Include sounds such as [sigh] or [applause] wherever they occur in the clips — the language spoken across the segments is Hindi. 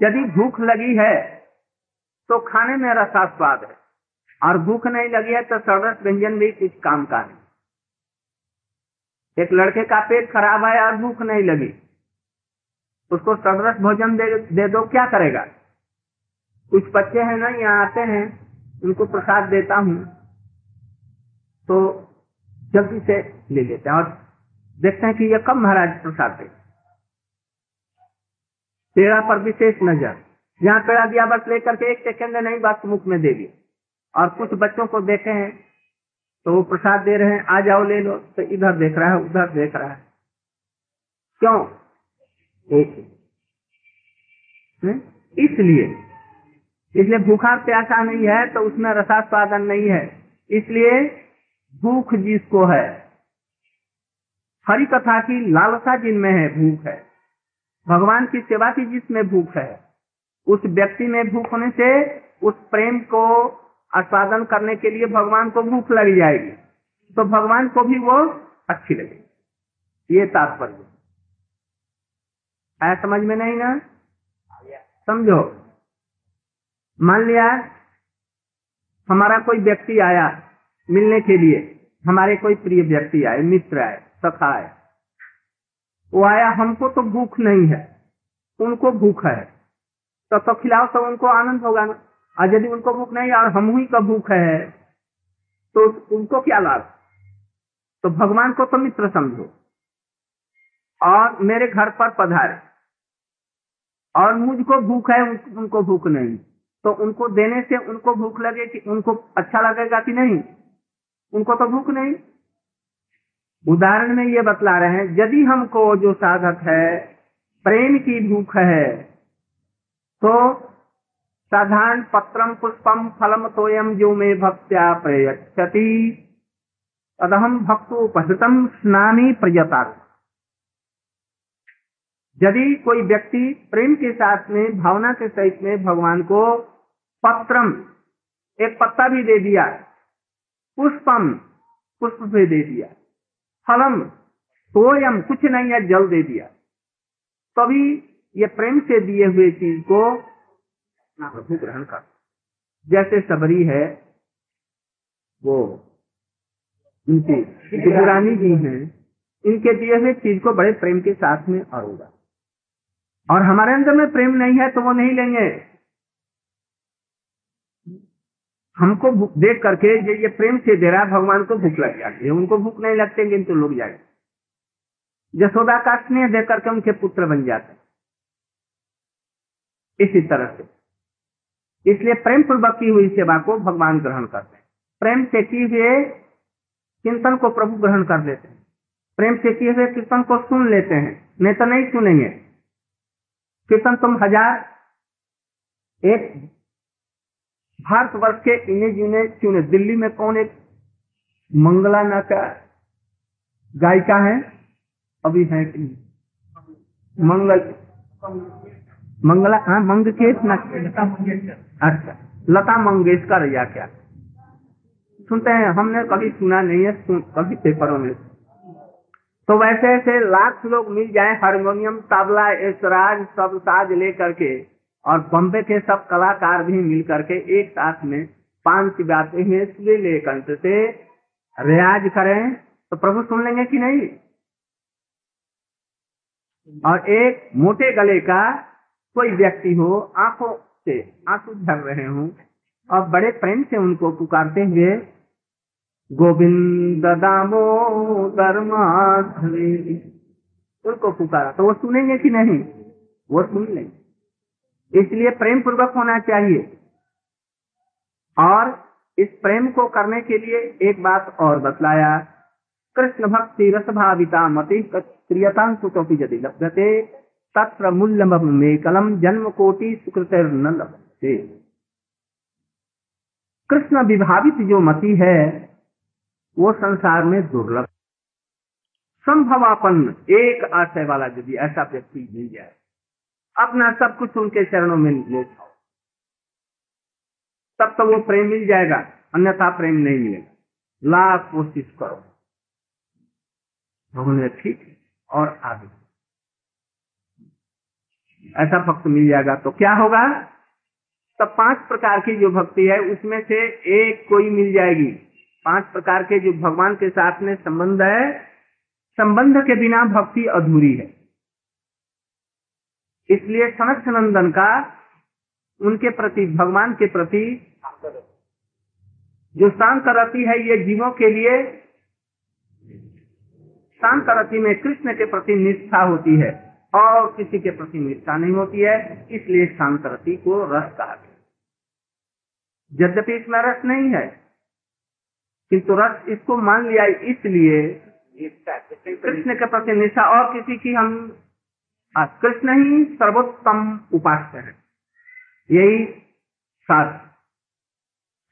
यदि भूख लगी है तो खाने में रसा स्वाद है। और भूख नहीं लगी है तो सरस व्यंजन भी कुछ काम का नहीं एक लड़के का पेट खराब है और भूख नहीं लगी। उसको सरस भोजन दे, दे दो क्या करेगा? कुछ बच्चे हैं ना यहाँ आते हैं उनको प्रसाद देता हूँ तो जल्दी से ले लेते हैं और देखते हैं कि ये कब महाराज प्रसाद दे पेड़ा पर विशेष नज़र। जहाँ पेड़ा दिया बस लेकर के एक सेकंड नहीं बात मुख में दे दी। और कुछ बच्चों को देखे हैं तो वो प्रसाद दे रहे हैं, आ जाओ ले लो तो इधर देख रहा है, उधर देख रहा है। क्यों? एक। इसलिए। इसलिए भूखा प्यासा नहीं है तो उसमें रसास्वादन नहीं है। इसलिए भूख जिसको है हरी कथा की लालसा जिनमें है, भूख है। भगवान की सेवा की जिसमें भूख है, उस व्यक्ति में भूख होने से उस प्रेम को आस्वादन करने के लिए भगवान को भूख लग जाएगी। तो भगवान को भी वो अच्छी लगेगी। ये तात्पर्य। आया समझ में नहीं ना? समझो। मान लिया, हमारा कोई व्यक्ति आया मिलने के लिए, हमारे कोई प्रिय व्यक्ति आए, मित्र आए, सखा आए वो आया, हमको तो भूख नहीं है, उनको भूख है। तो तो खिलाओ तो उनको आनंद होगा ना। और यदि उनको भूख नहीं और हम ही का भूख है तो उनको क्या लाभ? तो भगवान को तो मित्र समझो। और मेरे घर पर पधारे। और मुझको भूख है उनको भूख नहीं। तो उनको देने से उनको भूख लगे कि उनको अच्छा लगेगा कि नहीं? उनको तो भूख नहीं। उदाहरण में ये बतला रहे हैं, यदि हमको जो साधक है, प्रेम की भूख है तो साधारण पत्रम पुष्पम फलम तोयम जो में भक्त्या प्रयच्छति। तदहम भक्तोपहृतम स्नानी प्रयता यदि कोई व्यक्ति प्रेम के साथ में, भावना के सहित में भगवान को पत्रम, एक पत्ता भी दे दिया, पुष्पम पुष्प भी दे दिया फलम सोयम कुछ नहीं है, जल दे दिया। तभी ये प्रेम से दिए हुए चीज़ को प्रभु ग्रहण कर। जैसे सबरी है, वो इनकी गुजरानी जी हैं, इनके दिए हुए चीज़ को बड़े प्रेम के साथ में और और हमारे अंदर में प्रेम नहीं है तो वो नहीं लेंगे। हमको देख करके ये ये प्रेम से दे रहा है, भगवान को भूख लग जाती है। उनको भूख नहीं लगते, किंतु लोग जाए यशोदा का स्नेह देख करके उनके पुत्र बन जाते इसी तरह से। इसलिए प्रेम पूर्वक की हुई सेवा को भगवान ग्रहण करते हैं। प्रेम से किए हुए चिंतन को प्रभु ग्रहण कर लेते हैं। प्रेम से किए हुए कीर्तन को सुन लेते हैं। नहीं तो नहीं सुनेंगे। कीर्तन तुम हज़ार, एक भारतवर्ष के इन्हें जिन्हें चुने। दिल्ली में कौन एक मंगला ना का गायिका है? अभी है कि मंगल मंगला हाँ मंगकेश ना। अच्छा लता मंगेशकर या क्या? सुनते हैं हमने कभी सुना नहीं है सुन, कभी पेपरों में। तो वैसे ऐसे लाख लोग मिल जाए हारमोनियम तबला एसराज सब साज लेकर के। और बम्बे के सब कलाकार भी मिल करके एक साथ में पाँच गाते हैं ले कंठ से रियाज करें तो प्रभु सुन लेंगे कि नहीं? और एक मोटे गले का कोई व्यक्ति हो, आँखों से आँसू झर रहे हों, और बड़े प्रेम से उनको पुकारते हुए, गोविंद दामो माधवी उनको पुकारा। तो वो सुनेंगे कि नहीं? वो सुन लेंगे। इसलिए प्रेम पूर्वक होना चाहिए। और इस प्रेम को करने के लिए एक बात और बतलाया। कृष्ण भक्ति रस भाविता मति क्रियता यदि लभ्यते, तत्र मूल्य कलम जन्म कोटि सुकृत न लभ्यते। कृष्ण विभावित जो मति है, वो संसार में दुर्लभ। संभवापन एक आशय वाला यदि ऐसा व्यक्ति मिल जाए। अपना सब कुछ उनके चरणों में ले जाओ। तब तो वो प्रेम मिल जाएगा, अन्यथा प्रेम नहीं मिलेगा। लाख कोशिश करो। उन्होंने ठीक और आगे। ऐसा भक्त मिल जाएगा तो क्या होगा? तब पाँच प्रकार की जो भक्ति है, उसमें से एक कोई मिल जाएगी। पाँच प्रकार के जो भगवान के साथ में संबंध है, संबंध के बिना भक्ति अधूरी है। इसलिए सनक नंदन का उनके प्रति भगवान के प्रति जो शांत रति है ये जीवों के लिए शांत रति में कृष्ण के प्रति निष्ठा होती है और किसी के प्रति निष्ठा नहीं होती है इसलिए शांत रति को रस कहा गया यद्यपि इसमें रस नहीं है किंतु रस इसको मान लिया इसलिए कृष्ण के प्रति निष्ठा और किसी की हम कृष्ण ही सर्वोत्तम उपास्य है। यही सात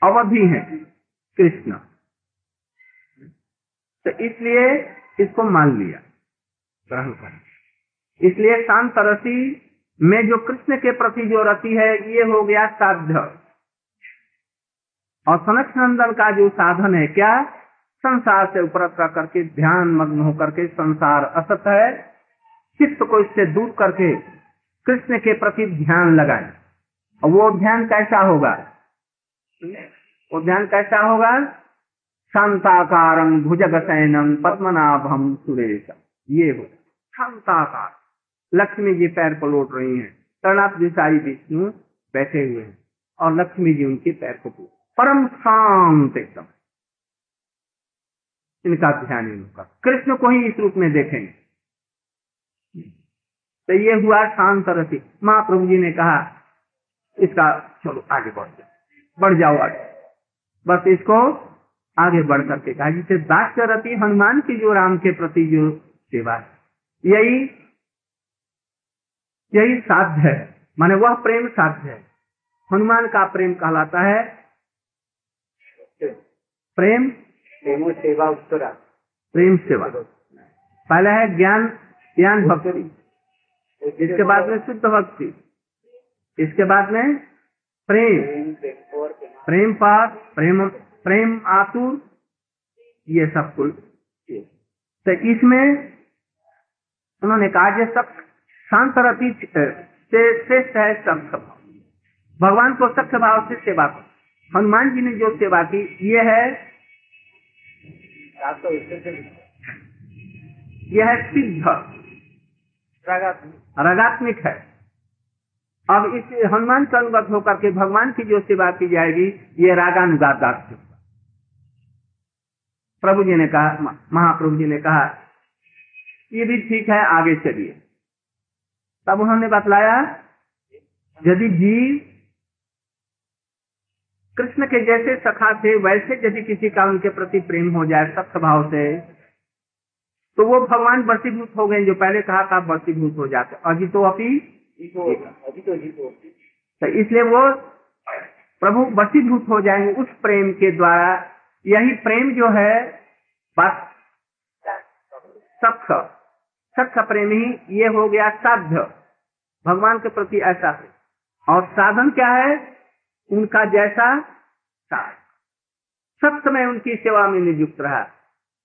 अवधि है कृष्ण। तो इसलिए इसको मान लिया। ग्रहण कर। इसलिए शांत रसी में जो कृष्ण के प्रति जो रति है, ये हो गया साध्य। और नंदन का जो साधन है, क्या? संसार से उपरत करके ध्यान मग्न होकर के संसार असत है। चित्त को इससे दूर करके कृष्ण के प्रति ध्यान लगाए। और वो ध्यान कैसा होगा? वो ध्यान कैसा होगा? शांताकार भुजग सैनम पद्मनाभम सुरेश। ये हो शांताकार। लक्ष्मी जी पैर को लौट रही हैं। जी, साई विष्णु बैठे हुए हैं और लक्ष्मी जी उनके पैर को पूछ परम शांत एकदम। इनका ध्यान कृष्ण को ही इस रूप में देखेंगे। तो ये हुआ शांत रति। महाप्रभु जी ने कहा इसका चलो आगे बढ़ जाओ। बढ़ जाओ आगे। बस इसको आगे बढ़ करके कहा जिसे दास्य रति हनुमान की जो राम के प्रति जो सेवा है यही यही साध्य है। माने वह प्रेम साध्य है। हनुमान का प्रेम कहलाता है प्रेम प्रेमो सेवा उत्तरा। प्रेम सेवा। पहला है ज्ञान ज्ञान भक्ति। इसके बाद में शुद्ध भक्ति। इसके बाद में प्रेम। प्रेम और प्रेम प्रेम आतुर ये सब कुल। तो इसमें उन्होंने कहा कि सब शांत रति से श्रेष्ठ है सब सब। भगवान को सख्त भाव से सेवा करो। हनुमान जी ने जो सेवा की ये है यह है सिद्ध। रागात्मक। है। अब इस हनुमान के अनुगत होकर के भगवान की जो सेवा की जाएगी, ये रागानुगात प्रभु जी ने कहा महाप्रभु जी ने कहा, ये भी ठीक है, आगे चलिए। तब उन्होंने बतलाया, यदि जीव कृष्ण के जैसे सखा थे, वैसे यदि किसी का उनके प्रति प्रेम हो जाए सख्त भाव से तो वो भगवान वर्षीभूत हो गए जो पहले कहा था वर्षीभूत हो जाते। अभी तो अभी जीतो होगा अभी तो तो इसलिए वो प्रभु वशीभूत हो जाएँगे उस प्रेम के द्वारा। यही प्रेम जो है बस सख्त सख्त प्रेम ही ये हो गया साध्य। भगवान के प्रति ऐसा है। और साधन क्या है? उनका जैसा साध सब समय उनकी सेवा में नियुक्त रहा।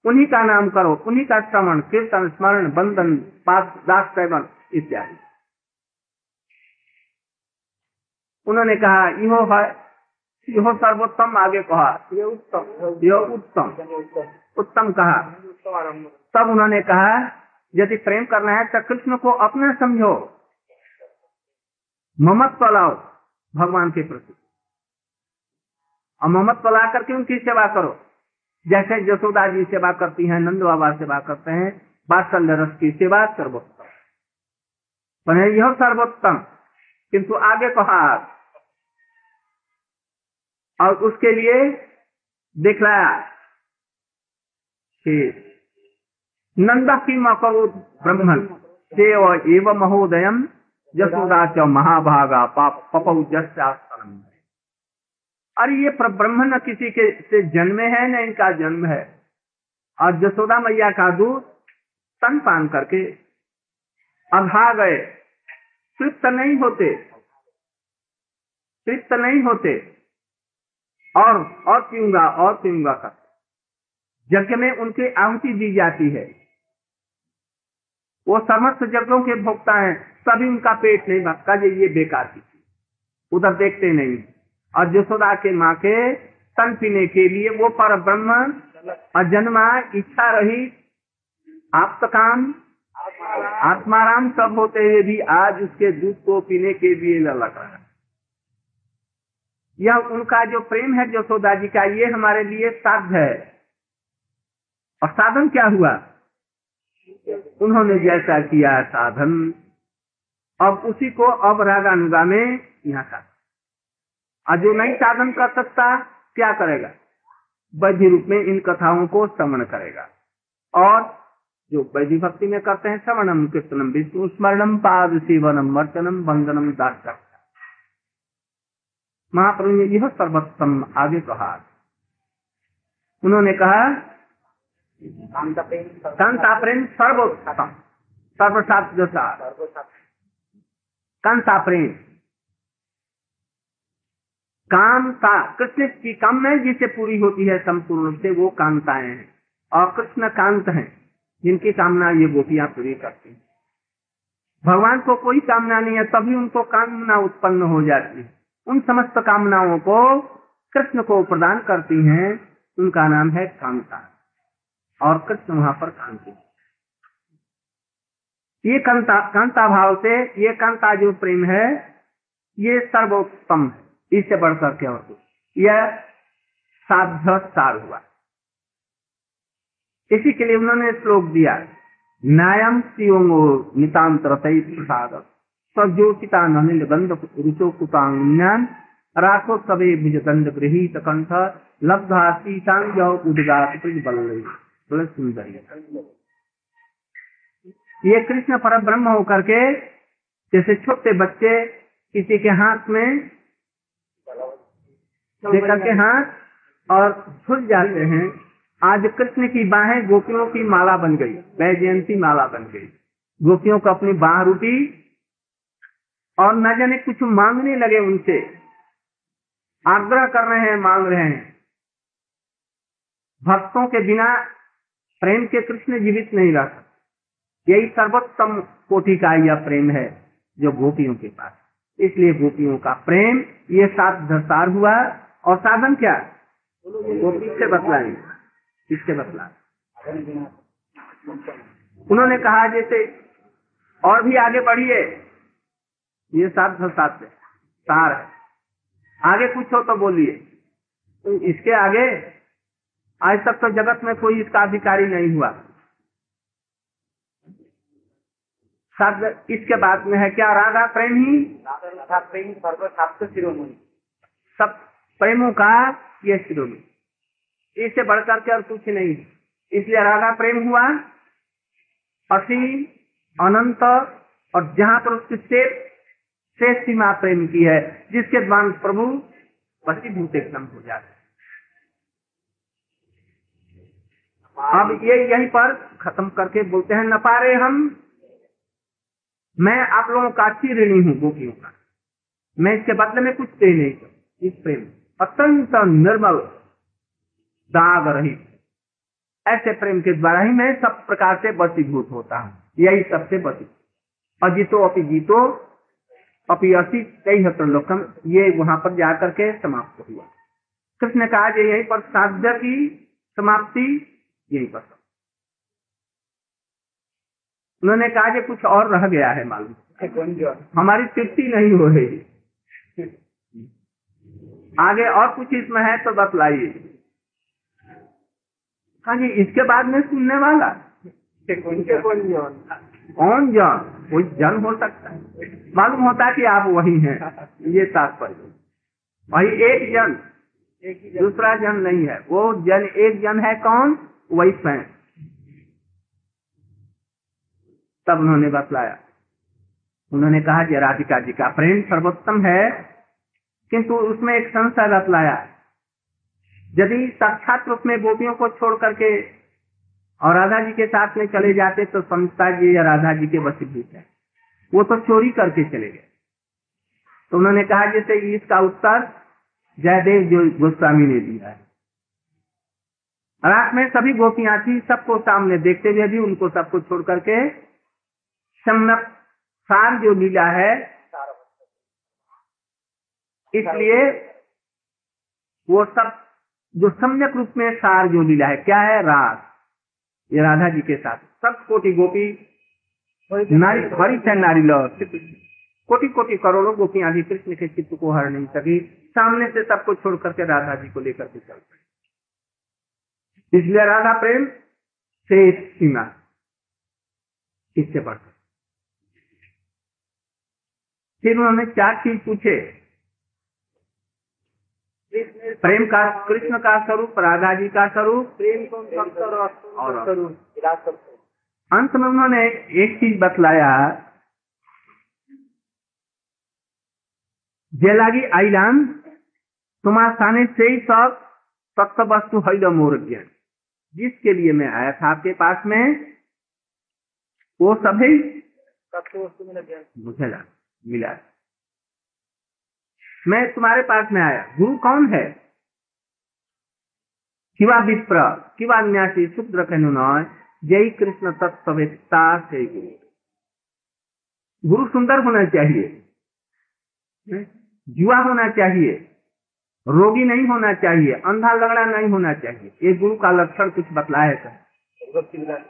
उन्हीं का नाम करो, उन्हीं का श्रवण, कीर्तन, स्मरण, बंधन, पास, दास सेवन इत्यादि। उन्होंने कहा यो है यो सर्वोत्तम आगे कहा, ये उत्तम, यो उत्तम। उत्तम कहा। तब उन्होंने कहा, यदि प्रेम करना है तो कृष्ण को अपना समझो। ममत्व लाओ भगवान के प्रति। और ममत्व ला करके उनकी सेवा करो। जैसे यशोदा जी सेवा करती हैं, नंद बाबा सेवा करते हैं बात्सल्य रस की सेवा सर्वोत्तम। यह सर्वोत्तम। किंतु आगे कहा, और उसके लिए दिखलाया कि नंदा की मकरो ब्रह्मन देव एव महोदयम, यशोदा च महाभागा, पाप पपौ जस्यास्तनम अरे ये ब्रह्म न किसी के, से जन्मे है न इनका जन्म है। और जसोदा मैया का दूध तन पान करके अभा गए। तृप्त नहीं होते। तृप्त नहीं होते। और और पीऊँगा और पीऊँगा कर यज्ञ में उनकी आहुति दी जाती है। वो समस्त जगहों के भोक्ता हैं। सभी उनका पेट नहीं भरता जी ये बेकार की उधर देखते नहीं। और यशोदा के माँ के तन पीने के लिए वो पर ब्रह्म और जन्मा इच्छा रही, आप काम, आत्माराम सब होते हुए भी आज उसके दूध को पीने के लिए ललक रहा यह उनका जो प्रेम है यशोदा जी का, ये हमारे लिए साध्य है। और साधन क्या हुआ? उन्होंने जैसा किया साधन। अब उसी को अब रागानुगा में यहाँ का और जो नहीं साधन कर सकता क्या करेगा? वैधि रूप में इन कथाओं को श्रवण करेगा। और जो वैधि भक्ति में करते हैं श्रवणम कीर्तनम विष्णु स्मरणम पाद सेवनम वर्चनम वंदनम दास महाप्रभु ने यह सर्वोत्तम आगे कहा। उन्होंने कहा कांता प्रेम सर्वोत्तम सर्वसात कांता प्रेम कांता, कृष्ण की कामना जिसे पूरी होती है, संपूर्ण रूप से वो कांताएँ हैं। और कृष्ण कांत हैं, जिनकी कामना ये गोपियाँ पूरी करती हैं। भगवान को कोई कामना नहीं है, तभी उनको कामना उत्पन्न हो जाती है। उन समस्त कामनाओं को कृष्ण को प्रदान करती हैं, उनका नाम है कांता। और कृष्ण वहाँ पर कांति ये कांता कांता भाव से, ये कांता जो प्रेम है, ये सर्वोत्तम है। इससे बढ़कर क्या होती यह साध्य सार हुआ। इसी के लिए उन्होंने श्लोक दिया न्यायम शिवंगो नितांत रतई प्रसाद। राखो सबे भुज दंड गृहित कंठ लब्धा सीतांग उदगात बल सुंदर ये। कृष्ण पर ब्रह्म होकर के, जैसे छोटे बच्चे किसी के हाथ में लेकर के हाथ और झुल जाते हैं। आज कृष्ण की बाहें गोपियों की माला बन गई वह जयंती माला बन गई। गोपियों को अपनी बाह रूटी और न जाने कुछ मांगने लगे उनसे। आग्रह कर रहे हैं, मांग रहे हैं। भक्तों के बिना प्रेम के कृष्ण जीवित नहीं रह सकते। यही सर्वोत्तम कोटि का यह प्रेम है, जो गोपियों के पास। इसलिए गोपियों का प्रेम, ये सात दसार हुआ। और साधन क्या? गोपी से बतलाएँगे किससे बतला उन्होंने कहा जैसे और भी आगे बढ़िए। ये सात सात सार है। आगे कुछ हो तो बोलिए। तो इसके आगे आज तक तो जगत में कोई इसका अधिकारी नहीं हुआ। शब्द इसके बाद में है क्या? राधा प्रेम? ही राधा प्रेम शिरोमणि। सब प्रेमों का ये शिरोमणि इससे बढ़कर के और कुछ नहीं। इसलिए राधा प्रेम हुआ असीम अनंत, और जहाँ पर उसकी शेष शेष सीमा प्रेम की है, जिसके द्वारा प्रभु वसीभूत एकदम हो जाते अब ये यहीं पर खत्म करके बोलते हैं, न पारे हम। मैं आप लोगों का अच्छी ऋणी हूँ, गोपियों का। मैं इसके बदले में कुछ दे नहीं इस प्रेम अत्यंत निर्मल दाग रहित। ऐसे प्रेम के द्वारा ही मैं सब प्रकार से बसीभूत होता हूँ। यही सबसे बसी अजितो अपि जीतो अपि असी कई लोकम ये वहाँ पर जाकर के समाप्त हुआ। कृष्ण कहा कि यही पर साध्य की समाप्ति यही पर। उन्होंने कहा कि कुछ और रह गया है मालूम। हमारी तृप्ति नहीं हो रही। आगे और कुछ इसमें है तो बतलाइए कहा जी इसके बाद में सुनने वाला? कौन जन? कोई जन हो सकता है। मालूम होता है कि आप वही हैं। [laughs] ये तात्पर्य। वही एक जन। दूसरा जन नहीं है। वो जन एक जन है कौन? वही स्वयं। तब उन्होंने बतलाया। उन्होंने कहा कि राधिका जी का प्रेम सर्वोत्तम है। किंतु उसमें एक संशय बतलाया यदि साक्षात रूप में गोपियों को छोड़ करके और राधा जी के साथ में चले जाते तो समझता जी या राधा जी के वसीभूत है वो तो चोरी करके चले गए। तो उन्होंने कहा, जैसे इसका उत्तर जयदेव जो गोस्वामी ने दिया है। रात में सभी गोपियाँ थी, सबको सामने देखते हुए भी उनको सबको छोड़ करके सम्यक सार जो लीला है इसलिए वो सब जो सम्यक रूप में सार जो लीला है, क्या है? रास ये राधा जी के साथ। सब कोटि गोपी, नारी हरी से नारी लो कोटि कोटि करोड़ों गोपियाँ भी कृष्ण के चित्त को हर नहीं सकी। सामने से सबको छोड़ करके राधा जी को लेकर के चल इसलिए राधा प्रेम से सीमा इससे बढ़ फिर उन्होंने चार चीज़ पूछे? प्रेम का कृष्ण का स्वरूप राधा जी का स्वरूप प्रेम और स्वरूप अंत में उन्होंने एक चीज़ बतलाया। जेलागी आईलाम तुम्हारे साने से ही सब तत्व वस्तु है मोर ज्ञान जिसके लिए मैं आया था आपके पास में वो सभी मुझे मिला। मैं तुम्हारे पास में आया। गुरु कौन है? किवा विप्र किवा न्यासी शूद्र कहनु नय। जय कृष्ण तत्वेता से गुरु। गुरु सुंदर होना चाहिए? जुआ होना चाहिए। रोगी नहीं होना चाहिए। अंधा लगड़ा नहीं होना चाहिए। ये गुरु का लक्षण कुछ बतलाया था। भक्ति विलास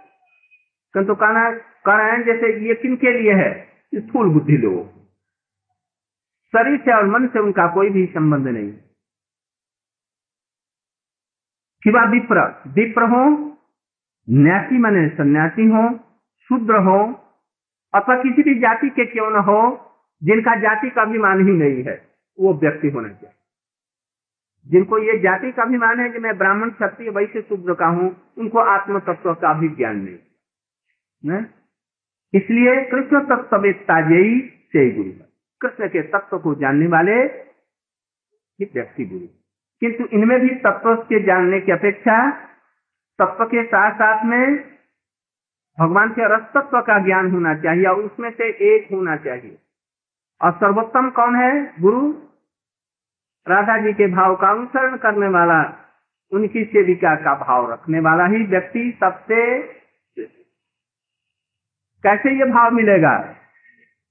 कहना कह रहे हैं जैसे ये किन के लिए है? स्थूल बुद्धि लोगों। शरीर से और मन से उनका कोई भी संबंध नहीं किवा विप्र विप्र हो, न्यासी माने सन्यासी हो, शूद्र हो, अथवा किसी भी जाति के क्यों न हो, जिनका जाति का अभिमान ही नहीं है, वो व्यक्ति होना चाहिए जिनको ये जाति का अभिमान है कि मैं ब्राह्मण, क्षत्रिय, वैश्य, शूद्र का हूँ, उनको आत्म तत्व का भी ज्ञान नहीं? इसलिए कृष्ण तत्व जयी से गुरु। कृष्ण के तत्व को जानने वाले व्यक्ति गुरु किंतु इनमें भी तत्व के जानने की अपेक्षा तत्व के साथ साथ में भगवान के रस तत्व का ज्ञान होना चाहिए और उसमें से एक होना चाहिए। और सर्वोत्तम कौन है? गुरु। राधा जी के भाव का अनुसरण करने वाला, उनकी सेविका का भाव रखने वाला ही व्यक्ति सबसे कैसे ये भाव मिलेगा?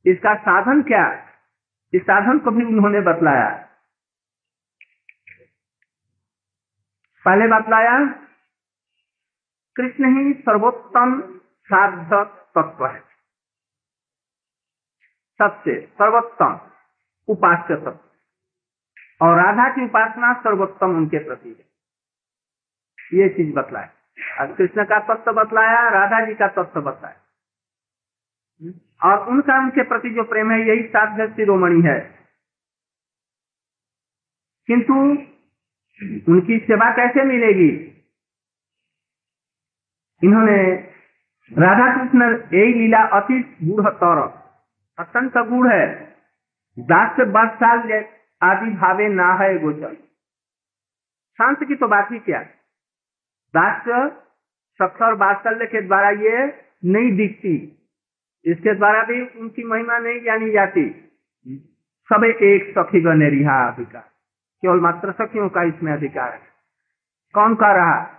इसका साधन क्या? इस साधन को भी उन्होंने बतलाया। पहले बतलाया, कृष्ण ही सर्वोत्तम साध्य तत्व है। सबसे सर्वोत्तम उपास्य तत्व। और राधा की उपासना सर्वोत्तम उनके प्रति है। ये चीज़ बतलाया। कृष्ण का तत्व बतलाया, राधा जी का तत्व बतलाया। और उनका उनके प्रति जो प्रेम है, यही साध्य शिरोमणि है। किंतु उनकी सेवा कैसे मिलेगी? इन्होंने राधा कृष्ण यही लीला अति गुढ़ तौर, अत्यंत गूढ़ है। दास से बात साल आदि भावे ना है गोचर। शांत की तो बात ही क्या? दास सख्त और बात्सल्य के द्वारा ये नहीं दिखती। इसके द्वारा भी उनकी महिमा नहीं जानी जाती। सब एक सखी गणे रिहा अधिकार। केवल मात्र सखियों का इसमें अधिकार है। कौन का रहा?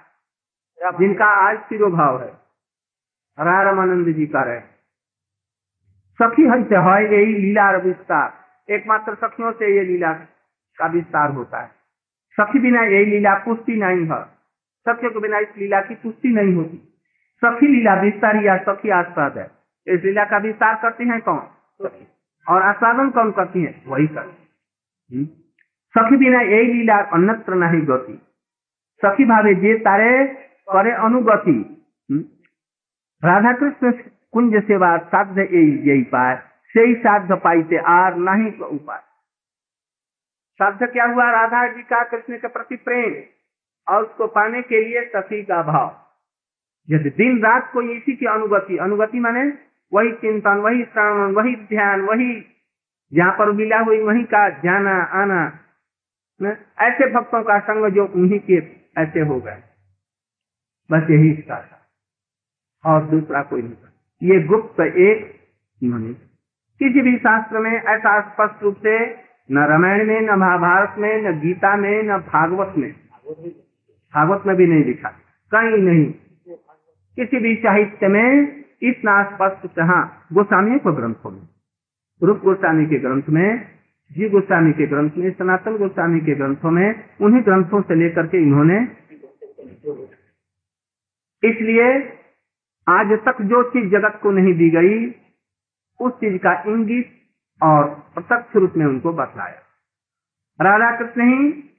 जिनका आज तिरोभाव है। रामानंद जी का रहे सखी है से है, यही लीला विस्तार। एकमात्र सखियों से ये लीला का विस्तार होता है। सखी बिना यही लीला पुष्टि नहीं है। सखियों के बिना इस लीला की पुष्टि नहीं होती। सखी लीला विस्तार या सखी आस्वाद है। इस लीला का विस्तार करती हैं कौन? और आस्वादन कौन करती है? वही करती हम्म? सखी बिना यही लीला अन्यत्र नहीं गति। सखी भावे जे तारे करे अनुगति। हम्म? राधा कृष्ण कुंज सेवा साध्य यही यही पाए। से ही साध्य पाइते आर नहीं उपाय। साध्य क्या हुआ? राधा जी का कृष्ण के प्रति प्रेम और उसको पाने के लिए सखी का भाव। यदि दिन रात को इसी की अनुगति अनुगति माने वही चिंतन, वही श्रवण, वही ध्यान, वही जहाँ पर मिला हुई वहीं का जाना, आना? ऐसे भक्तों का संग जो उन्हीं के ऐसे हो गए। बस यही इसका था। और दूसरा कोई नहीं ये गुप्त एक उन्होंने किसी भी शास्त्र में ऐसा स्पष्ट रूप से न रामायण में, न महाभारत में, न गीता में, न भागवत में भागवत में भी नहीं लिखा कहीं नहीं। किसी भी साहित्य में इतना स्पष्ट से हाँ गोस्वामी को ग्रंथों में रूप गोस्वामी के ग्रंथ में जी गोस्वामी के ग्रंथ में, सनातन गोस्वामी के ग्रंथों में, उन्हीं ग्रंथों से लेकर के इन्होंने इसलिए आज तक जो चीज़ जगत को नहीं दी गई, उस चीज़ का इंगित और प्रत्यक्ष रूप में उनको बतलाया। राधा कृष्ण ही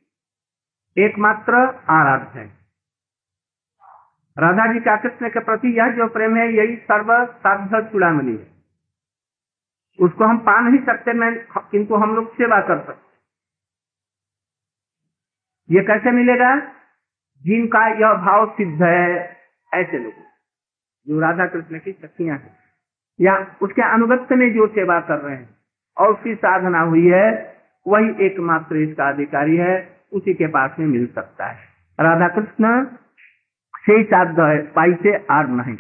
एकमात्र आराध्य है। राधा जी का कृष्ण के प्रति यह जो प्रेम है, यही सर्व साध चुड़ामणि है। उसको हम पा नहीं सकते, मैं किंतु हम लोग सेवा कर सकते ये कैसे मिलेगा? जिनका यह भाव सिद्ध है, ऐसे लोग जो राधा कृष्ण की शक्तियाँ हैं। या उसके अनुगत्य में जो सेवा कर रहे हैं, और उसकी साधना हुई है, वही एकमात्र इसका अधिकारी है, उसी के पास में मिल सकता है। राधा कृष्ण से साध्य है पाई से आर नहीं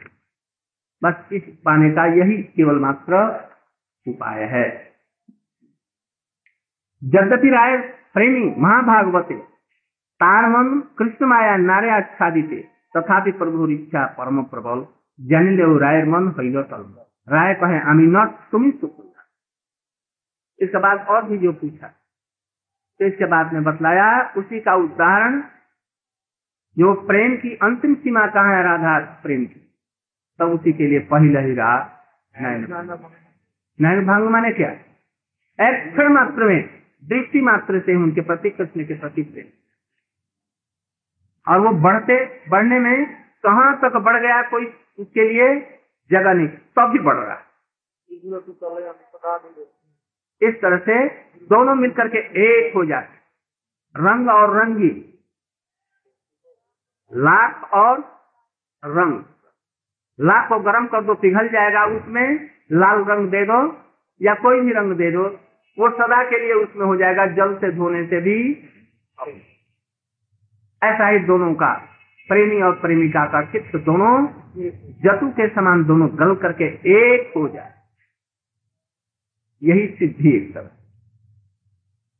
बस इस पाने का यही केवल मात्र उपाय है यद्यपि राय प्रेमी महाभागवते तारमन कृष्ण माया नारे आच्छादित तथापि प्रभु इच्छा परम प्रबल जानी ले राय मन हईल राय कहे आमी नॉट तुम ही सुकुंदा इसके बाद और भी जो पूछा तो इसके बाद में बतलाया उसी का उदाहरण जो प्रेम की अंतिम सीमा कहाँ है राधा? प्रेम की। तो उसी के लिए पहले ही रहा नयन भंग माने क्या? एक क्षण मात्र में, दृष्टि मात्र से उनके प्रति, कृष्ण के प्रति प्रेम। और वो बढ़ते, बढ़ने में कहाँ तक बढ़ गया कोई उसके लिए जगह नहीं, तब भी बढ़ रहा इस तरह से दोनों मिलकर के एक हो जाते रंग और रंगी लाख और रंग। लाख को गर्म कर दो, पिघल जाएगा उसमें, लाल रंग दे दो या कोई भी रंग दे दो, वो सदा के लिए उसमें हो जाएगा, जल से धोने से भी। ऐसा ही दोनों का, प्रेमी और प्रेमिका का चित्त दोनों जतु के समान दोनों गल करके एक हो जाए। यही सिद्धि एक तरह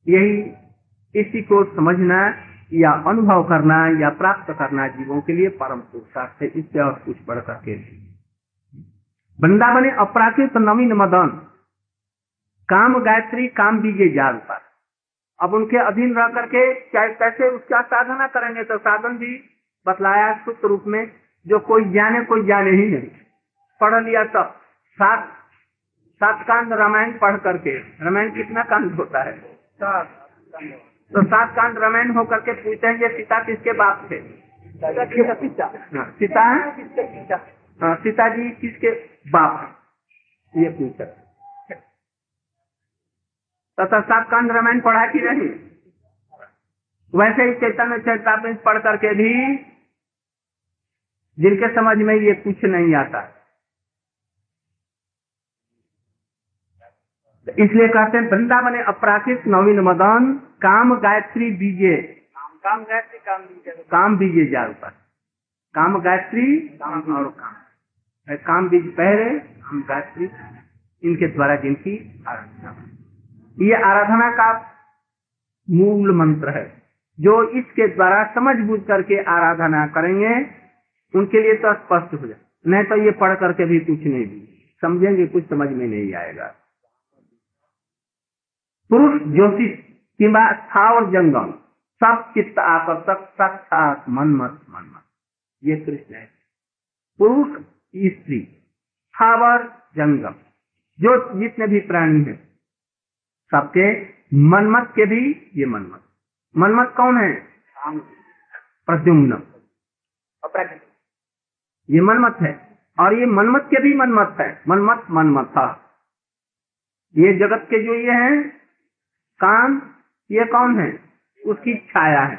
यही इसी को समझना या अनुभव करना, या प्राप्त करना जीवों के लिए परम पुरुषार्थ है, इससे और कुछ बढ़ करके वृंदावन अपराकृत नवीन मदन, काम गायत्री, काम बीजे जाल पर। अब उनके अधीन रह करके चाहे कैसे उसका साधना करेंगे तो साधन भी बतलाया सूत्र रूप में, जो कोई जाने कोई जाने ही नहीं। पढ़ लिया तब, सात सात कांड रामायण पढ़ करके। रामायण कितना कांड होता है? तो सात कांड रामायण होकर के पूछते हैं ये सीता किसके बाप थे? सीता है हाँ? सीता जी किसके बाप ये पूछा तथा सात कांड रामायण पढ़ा कि नहीं? वैसे ही चैतन्य चैतामृत पढ़ करके भी जिनके समझ में ये कुछ नहीं आता। इसलिए कहते हैं वृंदावन अपराकृत नवीन मदन काम गायत्री बीजे। काम गायत्री काम बीजे। काम बीजे जाल पर काम गायत्री काम और काम। काम बीज पहले हम गायत्री इनके द्वारा जिनकी आराधना। ये आराधना का मूल मंत्र है जो इसके द्वारा समझ बूझ करके आराधना करेंगे उनके लिए तो स्पष्ट हो जाए। नहीं तो ये पढ़ करके भी कुछ नहीं। भी समझेंगे कुछ समझ में नहीं आएगा। पुरुष ज्योतिष किंवा स्थावर जंगम सब चित्त आकर्षक साक्षात मनमत मनमत। ये कृष्ण है। पुरुष स्त्री स्थावर जंगम जो जितने भी प्राणी है सबके मनमत के भी ये मनमत। मनमत कौन है? प्रद्युम्न। ये मनमत है और ये मनमत के भी मनमत है। मनमत मनमत था ये जगत के जो ये हैं काम ये कौन है? उसकी छाया है।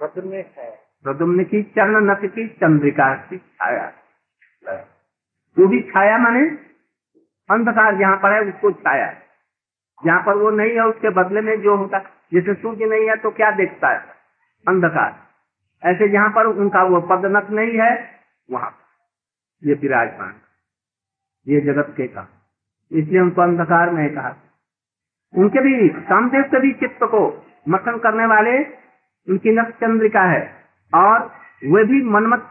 प्रदुम्न की चरण नथ की चंद्रिका की छाया। वो भी छाया माने अंधकार जहाँ पर है उसको छाया है। जहाँ पर वो नहीं है उसके बदले में जो होता जैसे सूर्य नहीं है तो क्या देखता है? अंधकार। ऐसे जहाँ पर उनका वो पदनक नहीं है वहाँ ये विराजमान। ये जगत के का इसलिए उनको अंधकार में कहा। उनके भी कामदेव के भी चित्त को मथन करने वाले उनकी नख चंद्रिका है। और वे भी मनमत,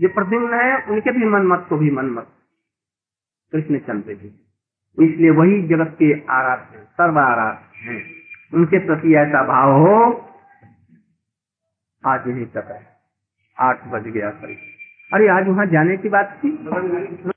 जो प्रतिम्न है, उनके भी मनमत को भी मनमत। कृष्णचंद्र जी, इसलिए वही जगत के आराध्य सर्व आराध्य हैं। उनके प्रति ऐसा भाव हो, आज नहीं कर है। आठ बज गया करीब। अरे, आज वहाँ जाने की बात थी?